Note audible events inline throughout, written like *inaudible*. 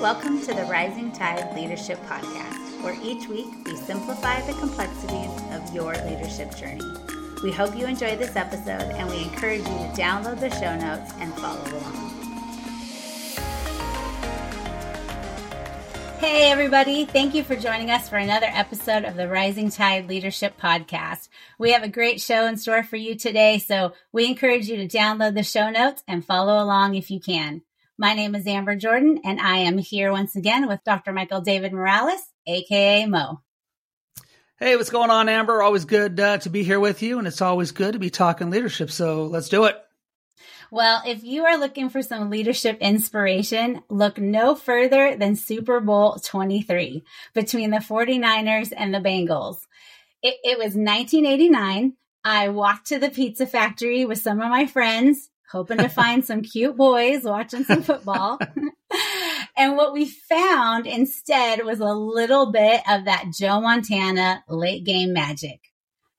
Welcome to the Rising Tide Leadership Podcast, where each week we simplify the complexities of your leadership journey. We hope you enjoy this episode and we encourage you to download the show notes and follow along. Hey, everybody. Thank you for joining us for another episode of the Rising Tide Leadership Podcast. We have a great show in store for you today, so we encourage you to download the show notes and follow along if you can. My name is Amber Jordan, and I am here once again with Dr. Michael David Morales, aka Mo. Hey, what's going on, Amber? Always good uh, to be here with you, and it's always good to be talking leadership. So let's do it. Well, if you are looking for some leadership inspiration, look no further than Super Bowl 23 between the 49ers and the Bengals. It, it was 1989. I walked to the pizza factory with some of my friends, hoping to find some cute boys watching some football. *laughs* and what we found instead was a little bit of that Joe Montana late game magic.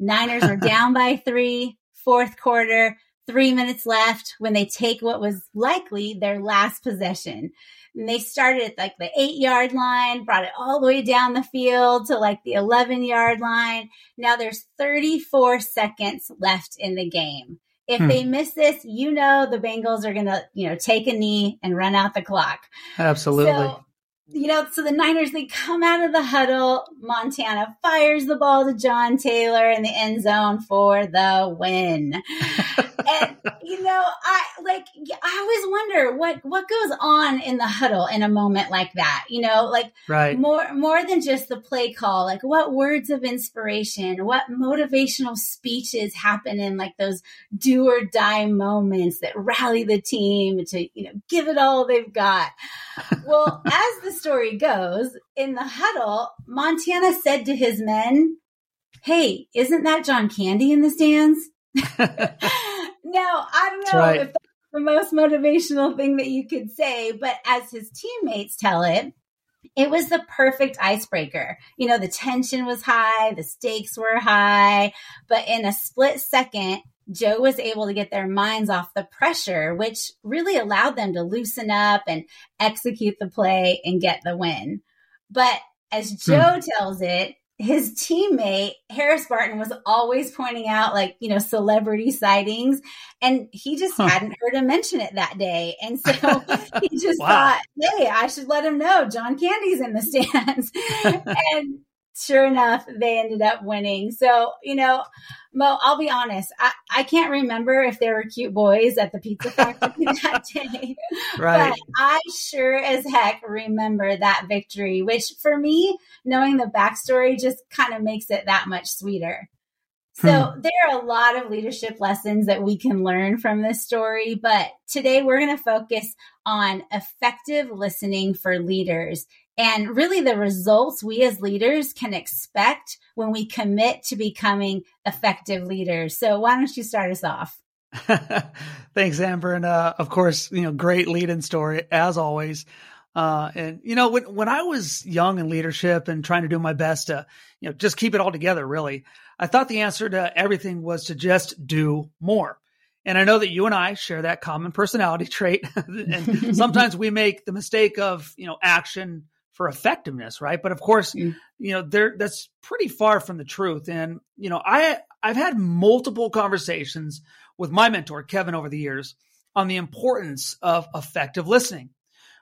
Niners were *laughs* down by three, fourth quarter three minutes left when they take what was likely their last possession. And they started at like the eight yard line, brought it all the way down the field to like the 11 yard line. Now there's 34 seconds left in the game. If hmm. they miss this, you know the Bengals are going to, you know, take a knee and run out the clock. Absolutely. So you know, so the Niners, they come out of the huddle. Montana fires the ball to John Taylor in the end zone for the win. *laughs* and, you know, I like, I always wonder what, what goes on in the huddle in a moment like that, you know, like right. more, more than just the play call, like what words of inspiration, what motivational speeches happen in like those do or die moments that rally the team to, you know, give it all they've got. Well, *laughs* as the story goes, in the huddle, Montana said to his men, Hey, isn't that John Candy in the stands? *laughs* now, I don't know right. if that's the most motivational thing that you could say, but as his teammates tell it, it was the perfect icebreaker. You know, the tension was high, the stakes were high, but in a split second, Joe was able to get their minds off the pressure, which really allowed them to loosen up and execute the play and get the win. But as hmm. Joe hmm. tells it, his teammate Harris Barton was always pointing out like, you know, celebrity sightings and he just huh. hadn't heard him mention it that day. And so *laughs* he just wow. thought, Hey, I should let him know John Candy's in the stands. *laughs* and sure enough, they ended up winning. So, you know, Mo, I'll be honest, I, I can't remember if there were cute boys at the pizza factory *laughs* that day. Right. But I sure as heck remember that victory, which for me, knowing the backstory just kind of makes it that much sweeter. So hmm. there are a lot of leadership lessons that we can learn from this story, but today we're going to focus on effective listening for leaders and really the results we as leaders can expect when we commit to becoming effective leaders. So why don't you start us off? *laughs* Thanks, Amber. And uh, of course, you know, great lead in story as always. Uh, and you know, when when I was young in leadership and trying to do my best to, you know, just keep it all together, really, I thought the answer to everything was to just do more. And I know that you and I share that common personality *laughs* trait. *laughs* and sometimes we make the mistake of, you know, action for effectiveness, right? But of course, mm. you know, there that's pretty far from the truth. And you know, I I've had multiple conversations with my mentor Kevin over the years on the importance of effective listening.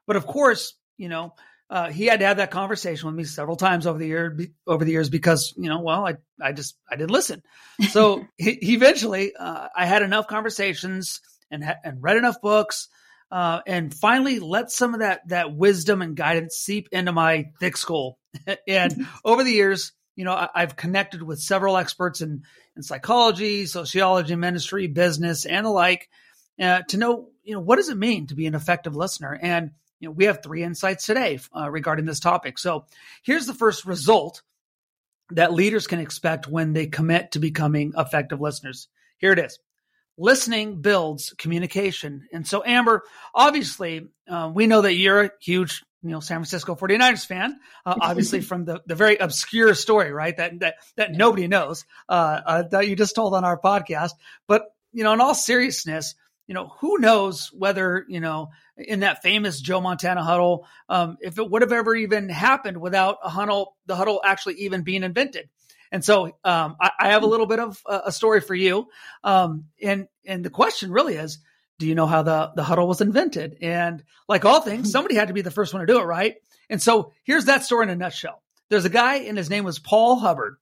But of course, you know, uh, he had to have that conversation with me several times over the year over the years because you know, well, I I just I didn't listen. So *laughs* he, he eventually, uh, I had enough conversations and ha- and read enough books uh, and finally let some of that that wisdom and guidance seep into my thick skull. *laughs* and *laughs* over the years, you know, I, have connected with several experts in in psychology, sociology, ministry, business, and the like, uh, to know you know what does it mean to be an effective listener. And you know, we have three insights today uh, regarding this topic. So here's the first result that leaders can expect when they commit to becoming effective listeners. Here it is listening builds communication. And so, Amber, obviously, uh, we know that you're a huge, you know, San Francisco 49ers fan, uh, *laughs* obviously from the, the very obscure story, right? That, that, that nobody knows, uh, uh, that you just told on our podcast. But, you know, in all seriousness, you know, who knows whether, you know, in that famous Joe Montana huddle, um, if it would have ever even happened without a huddle, the huddle actually even being invented. And so um, I, I, have a little bit of a, story for you. Um, and and the question really is, do you know how the, the huddle was invented? And like all things, *laughs* somebody had to be the first one to do it, right? And so here's that story in a nutshell. There's a guy, and his name was Paul Hubbard,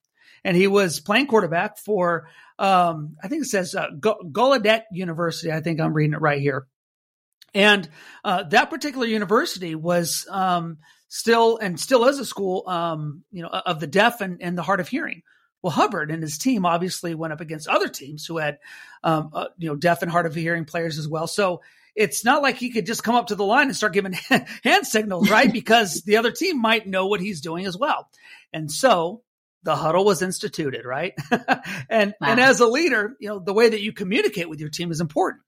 and he was playing quarterback for um, I think it says uh, Gallaudet University. I think I'm reading it right here. And uh, that particular university was um, still and still is a school, um, you know, of the deaf and, and, the hard of hearing. Well, Hubbard and his team obviously went up against other teams who had, um, uh, you know, deaf and hard of hearing players as well. So it's not like he could just come up to the line and start giving *laughs* hand signals, right? *laughs* because the other team might know what he's doing as well. And so the huddle was instituted, right? *laughs* and wow. and as a leader, you know, the way that you communicate with your team is important.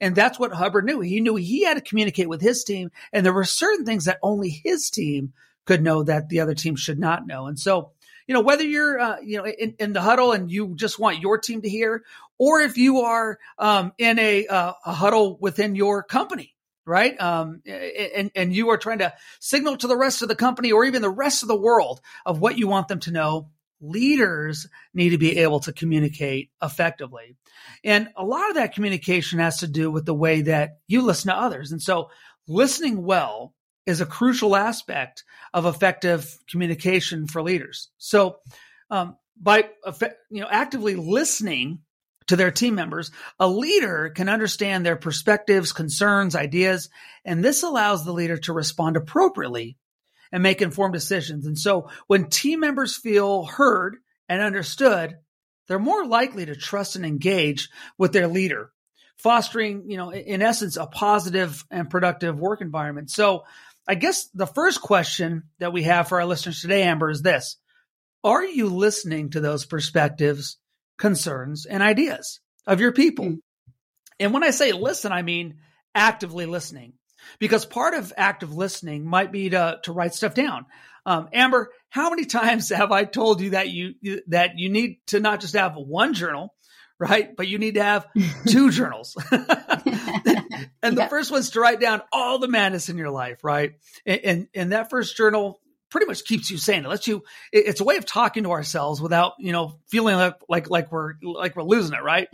And that's what Hubbard knew. He knew he had to communicate with his team, and there were certain things that only his team could know that the other team should not know. And so, you know, whether you're, uh, you know, in, in, the huddle and you just want your team to hear, or if you are um, in a, uh, a huddle within your company, right? Um, and, and you are trying to signal to the rest of the company or even the rest of the world of what you want them to know. Leaders need to be able to communicate effectively. And a lot of that communication has to do with the way that you listen to others. And so listening well is a crucial aspect of effective communication for leaders. So, um, by you know actively listening to their team members, a leader can understand their perspectives, concerns, ideas, and this allows the leader to respond appropriately and make informed decisions. And so when team members feel heard and understood, they're more likely to trust and engage with their leader, fostering, you know, in essence, a positive and productive work environment. So I guess the first question that we have for our listeners today, Amber, is this. Are you listening to those perspectives concerns, and ideas of your people. Mm. And when I say listen, I mean actively listening, because part of active listening might be to, to write stuff down. Um, Amber, how many *laughs* times have I told you that you that you need to not just have one journal, right? But you need to have *laughs* two journals. *laughs* and yeah. the first one's to write down all the madness in your life, right? And, and, and that first journal pretty much keeps you sane. It lets you. It's a way of talking to ourselves without you know feeling like like like we're like we're losing it, right?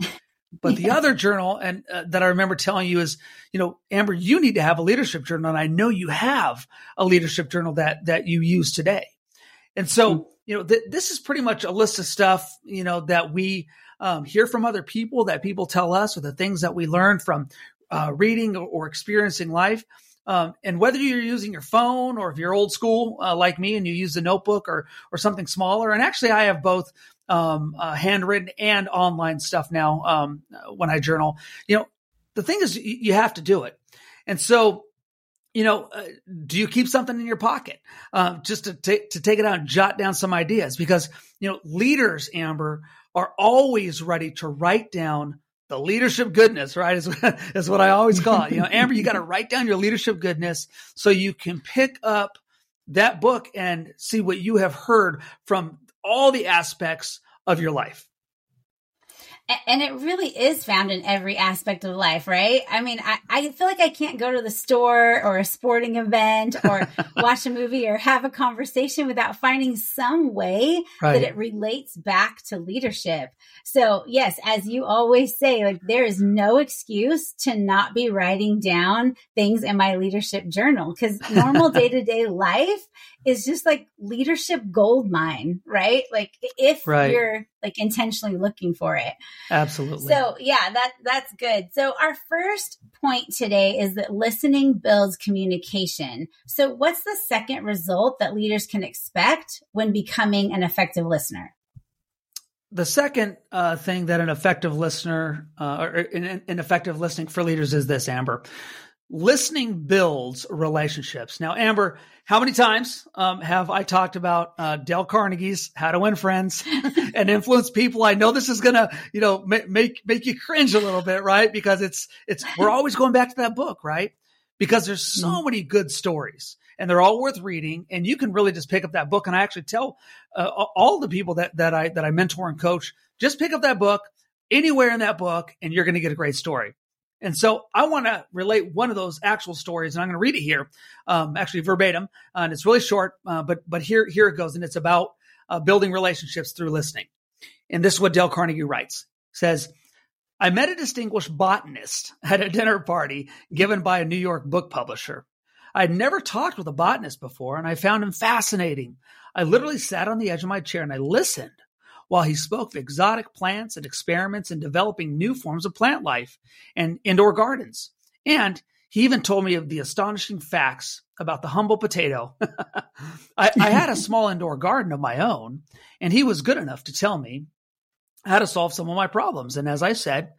But the other journal and uh, that I remember telling you is, you know, Amber, you need to have a leadership journal, and I know you have a leadership journal that that you use today. And so, mm-hmm. you know, th- this is pretty much a list of stuff, you know, that we um, hear from other people, that people tell us, or the things that we learn from uh, reading or, or experiencing life. Um, and whether you're using your phone or if you're old school uh, like me and you use a notebook or or something smaller, and actually I have both um, uh, handwritten and online stuff now um, when I journal. You know, the thing is you have to do it, and so you know, uh, do you keep something in your pocket uh, just to take to take it out and jot down some ideas? Because you know, leaders, Amber, are always ready to write down the leadership goodness, right? Is, *laughs* is what I always call it. You know, Amber, you got to write down your leadership goodness so you can pick up that book and see what you have heard from all the aspects of your life and it really is found in every aspect of life, right? I mean, I, I feel like I can't go to the store or a sporting event or *laughs* watch a movie or have a conversation without finding some way right. that it relates back to leadership. So yes, as you always say, like there is no excuse to not be writing down things in my leadership journal because *laughs* normal day to day life is just like leadership gold mine, right? Like if right. you're like intentionally looking for it. Absolutely. So yeah, that that's good. So our first point today is that listening builds communication. So what's the second result that leaders can expect when becoming an effective listener? The second uh, thing that an effective listener uh, or an, an effective listening for leaders is this, Amber listening builds relationships. Now, Amber, how many times um, have I talked about uh, Dale Carnegie's "How to Win Friends" *laughs* and influence people? I know this is gonna, you know, make make make you cringe a little bit, right? Because it's it's we're always going back to that book, right? Because there's so mm-hmm. many good stories, and they're all worth reading. And you can really just pick up that book. And I actually tell uh, all the people that that I that I mentor and coach, just pick up that book anywhere in that book, and you're going to get a great story. And so I want to relate one of those actual stories, and I'm going to read it here, um, actually verbatim, and it's really short, uh, but but here here it goes, and it's about uh, building relationships through listening. And this is what Dale Carnegie writes: says, "I met a distinguished botanist at a dinner party given by a New York book publisher. I had never talked with a botanist before, and I found him fascinating. I literally sat on the edge of my chair and I listened." While he spoke of exotic plants and experiments in developing new forms of plant life and indoor gardens. And he even told me of the astonishing facts about the humble potato. *laughs* I, I, had a *laughs* small indoor garden of my own, and he was good enough to tell me how to solve some of my problems. And as I said,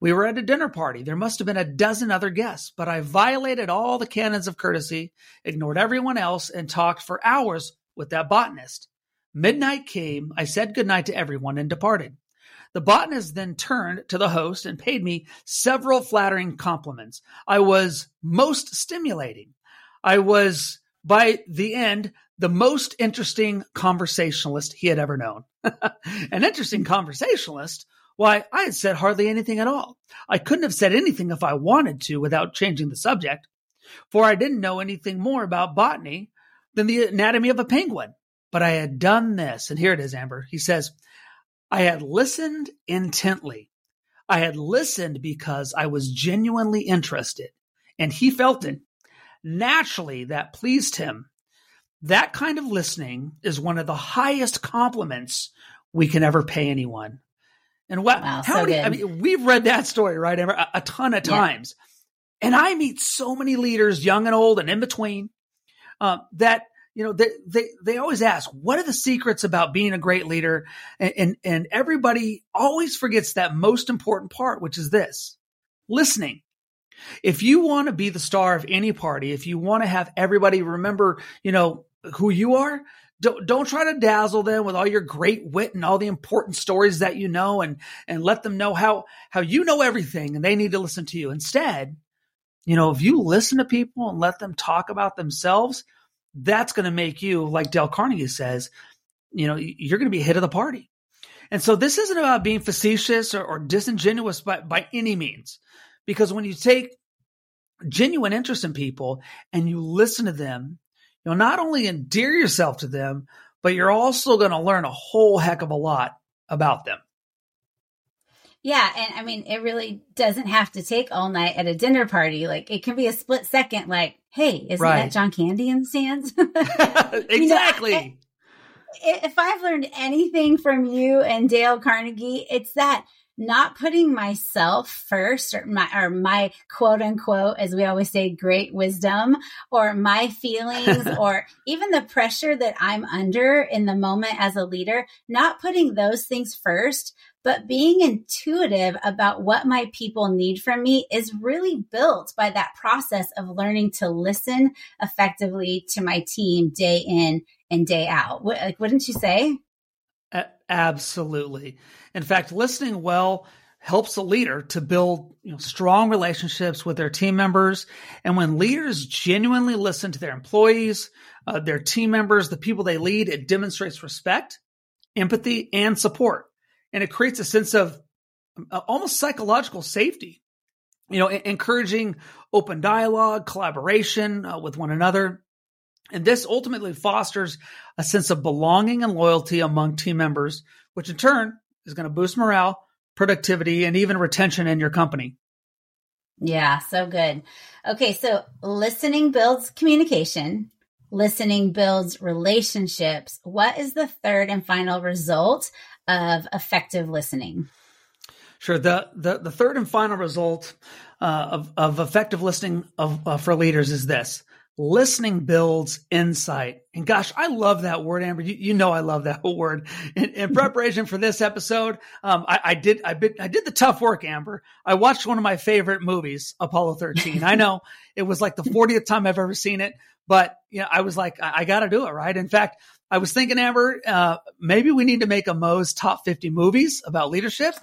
we were at a dinner party. There must have been a dozen other guests, but I violated all the canons of courtesy, ignored everyone else, and talked for hours with that botanist. Midnight came, I said goodnight to everyone and departed. The botanist then turned to the host and paid me several flattering compliments. I was most stimulating. I was, by the end, the most interesting conversationalist he had ever known. *laughs* An interesting conversationalist? Why, I had said hardly anything at all. I couldn't have said anything if I wanted to without changing the subject, for I didn't know anything more about botany than the anatomy of a penguin. But I had done this, and here it is, Amber. He says, I had listened intently. I had listened because I was genuinely interested, and he felt it. Naturally, that pleased him. That kind of listening is one of the highest compliments we can ever pay anyone. And what, wow, how so many, good. I mean, we've read that story, right, Amber, a, a ton of times. Yeah. And I meet so many leaders, young and old and in between, uh, that you know, they, they, they always ask, what are the secrets about being a great leader? And, and, and everybody always forgets that most important part, which is this listening. If you want to be the star of any party, if you want to have everybody remember, you know, who you are, don't, don't try to dazzle them with all your great wit and all the important stories that you know and, and let them know how, how you know everything and they need to listen to you. Instead, you know, if you listen to people and let them talk about themselves, that's going to make you, like Dale Carnegie says, you know, you're going to be hit of the party. And so this isn't about being facetious or, or disingenuous by, by any means, because when you take genuine interest in people and you listen to them, you'll not only endear yourself to them, but you're also going to learn a whole heck of a lot about them. Yeah. And I mean, it really doesn't have to take all night at a dinner party. Like it can be a split second, like, hey, isn't right. that John Candy in the stands? exactly. *laughs* You know, *laughs* if I've learned anything from you and Dale Carnegie, it's that not putting myself first or my or my quote unquote as we always say great wisdom or my feelings *laughs* or even the pressure that I'm under in the moment as a leader not putting those things first but being intuitive about what my people need from me is really built by that process of learning to listen effectively to my team day in and day out. Like, wouldn't you say? Absolutely. In fact, listening well helps a leader to build you know, strong relationships with their team members. And when leaders genuinely listen to their employees, uh, their team members, the people they lead, it demonstrates respect, empathy, and support and it creates a sense of uh, almost psychological safety. You know, encouraging open dialogue, collaboration uh, with one another. And this ultimately fosters a sense of belonging and loyalty among team members, which in turn is going to boost morale, productivity, and even retention in your company. Yeah, so good. Okay, so listening builds communication, listening builds relationships. What is the third and final result of effective listening? Sure. The the, the third and final result uh, of of effective listening of uh, for leaders is this: listening builds insight. And gosh, I love that word, Amber. You, you know I love that *laughs* word. In, in preparation for this episode, um, I, I, did I, bit, I did the tough work, Amber. I watched one of my favorite movies, Apollo 13. I know it was like the 40th time I've ever seen it, but you know, I was like, I, I got to do it, right? In fact, I was thinking, Amber, uh, maybe we need to make a Mo's top 50 movies about leadership.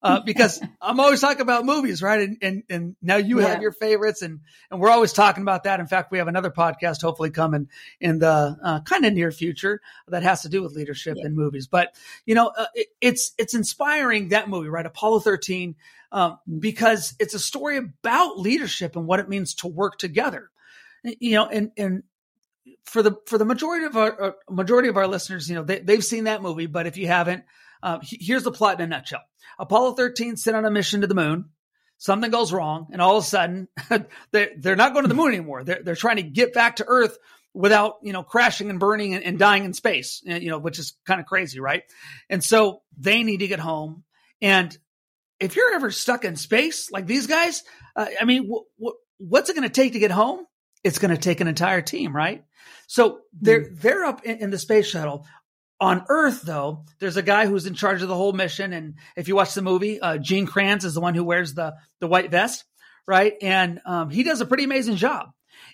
Uh, *laughs* because I'm always talking about movies, right? And, and, and now you yeah. have your favorites and, and we're always talking about that. In fact, we have another podcast hopefully coming in the uh, kind of near future that has to do with leadership yeah. in movies. But, you know, uh, it, it's, it's inspiring that movie, right? Apollo 13, um, because it's a story about leadership and what it means to work together. You know, and, and for the for the majority of our uh, majority of our listeners, you know, they, have seen that movie. But if you haven't, uh, here's the plot in a nutshell: Apollo 13 sent on a mission to the moon. Something goes wrong, and all of a sudden, *laughs* they they're not going to the moon anymore. They're they're trying to get back to Earth without you know crashing and burning and, and dying in space. You know, which is kind of crazy, right? And so they need to get home. And if you're ever stuck in space like these guys, uh, I mean, what's it going to take to get home? It's going to take an entire team, right? So they're mm. they're up in, in, the space shuttle. On Earth, though, there's a guy who's in charge of the whole mission. And if you watch the movie, uh, Gene Kranz is the one who wears the the white vest, right? And um, he does a pretty amazing job.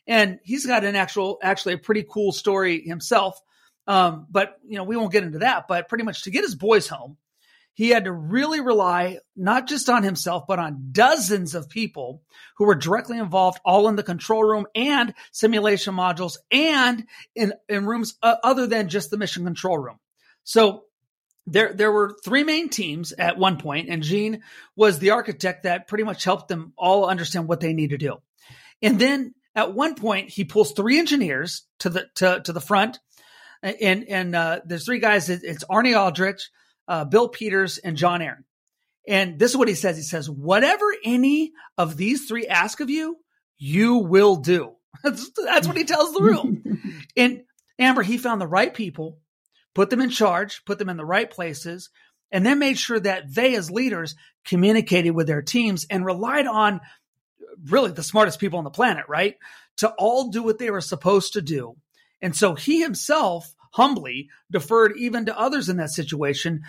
And he's got an actual, actually a pretty cool story himself. Um, but you know, we won't get into that. But pretty much to get his boys home, he had to really rely not just on himself, but on dozens of people who were directly involved, all in the control room and simulation modules and in, in rooms uh, other than just the mission control room. So there, there were three main teams at one point, and Gene was the architect that pretty much helped them all understand what they need to do. And then at one point, he pulls three engineers to the to, to the front, and and uh, there's three guys. It's Arnie Aldrich, uh, Bill Peters, and John Aaron. And this is what he says. He says, whatever any of these three ask of you, you will do. *laughs* That's, that's what he tells the room. *laughs* and Amber, he found the right people, put them in charge, put them in the right places, and then made sure that they, as leaders, communicated with their teams and relied on really the smartest people on the planet, right? To all do what they were supposed to do. And so he himself humbly deferred even to others in that situation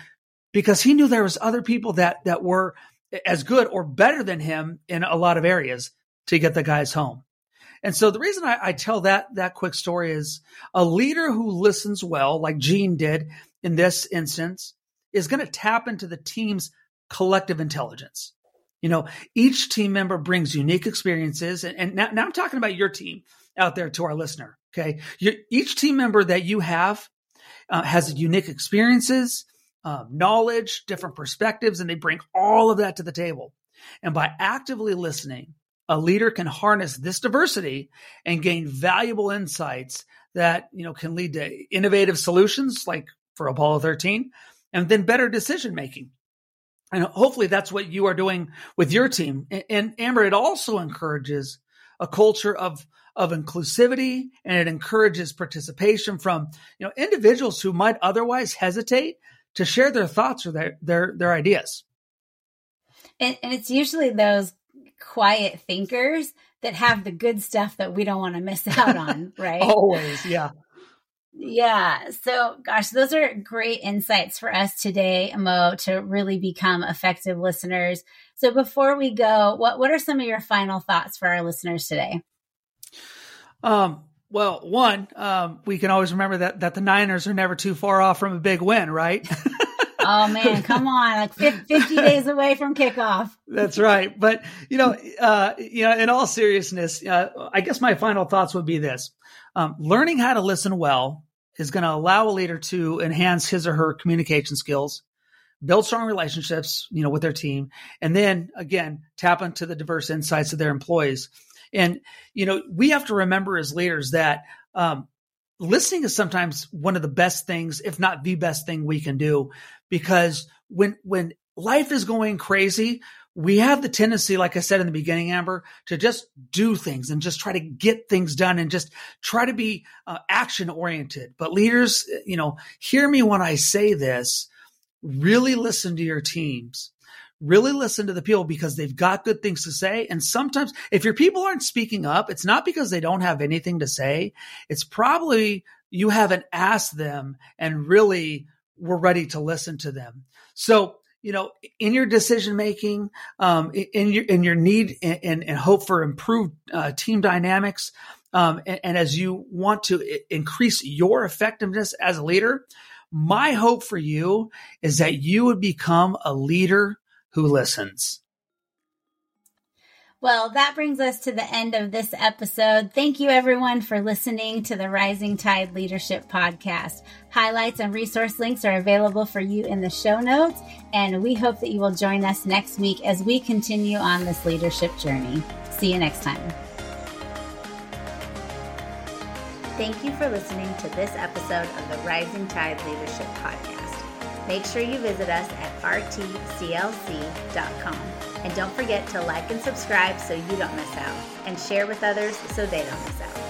because he knew there was other people that that were as good or better than him in a lot of areas to get the guys home. And so the reason I, I tell that that quick story is a leader who listens well, like Gene did in this instance, is going to tap into the team's collective intelligence. You know, each team member brings unique experiences. And, and now, now I'm talking about your team out there to our listener. Okay. Each team member that you have uh, has unique experiences, um, knowledge, different perspectives, and they bring all of that to the table. And by actively listening, a leader can harness this diversity and gain valuable insights that you know can lead to innovative solutions like for Apollo 13 and then better decision making. And hopefully that's what you are doing with your team. And, and Amber, it also encourages a culture of of inclusivity and it encourages participation from you know individuals who might otherwise hesitate to share their thoughts or their their, their ideas and, and it's usually those quiet thinkers that have the good stuff that we don't want to miss out *laughs* on right always yeah yeah. So, gosh, those are great insights for us today, Mo, to really become effective listeners. So, before we go, what, what are some of your final thoughts for our listeners today? Um, well, one, um, we can always remember that that the Niners are never too far off from a big win, right? *laughs* oh man, come on, like 50 days away from kickoff. That's right. But, you know, uh, you know, in all seriousness, uh, I guess my final thoughts would be this. Um, learning how to listen well is going to allow a leader to enhance his or her communication skills, build strong relationships, you know, with their team, and then again, tap into the diverse insights of their employees and, you know, we have to remember as leaders that um, listening is sometimes one of the best things, if not the best thing we can do, because when, when life is going crazy, we have the tendency, like I said in the beginning, Amber, to just do things and just try to get things done and just try to be uh, action oriented. But leaders, you know, hear me when I say this, really listen to your teams really listen to the people because they've got good things to say. And sometimes if your people aren't speaking up, it's not because they don't have anything to say. It's probably you haven't asked them and really were ready to listen to them. So, you know, in your decision making, um, in your in your need and, and, hope for improved uh, team dynamics, um, and, and as you want to increase your effectiveness as a leader, my hope for you is that you would become a leader who listens. Well, that brings us to the end of this episode. Thank you, everyone, for listening to the Rising Tide Leadership Podcast. Highlights and resource links are available for you in the show notes, and we hope that you will join us next week as we continue on this leadership journey. See you next time. Thank you for listening to this episode of the Rising Tide Leadership Podcast. Make sure you visit us at rtclc.com. And don't forget to like and subscribe so you don't miss out, and share with others so they don't miss out.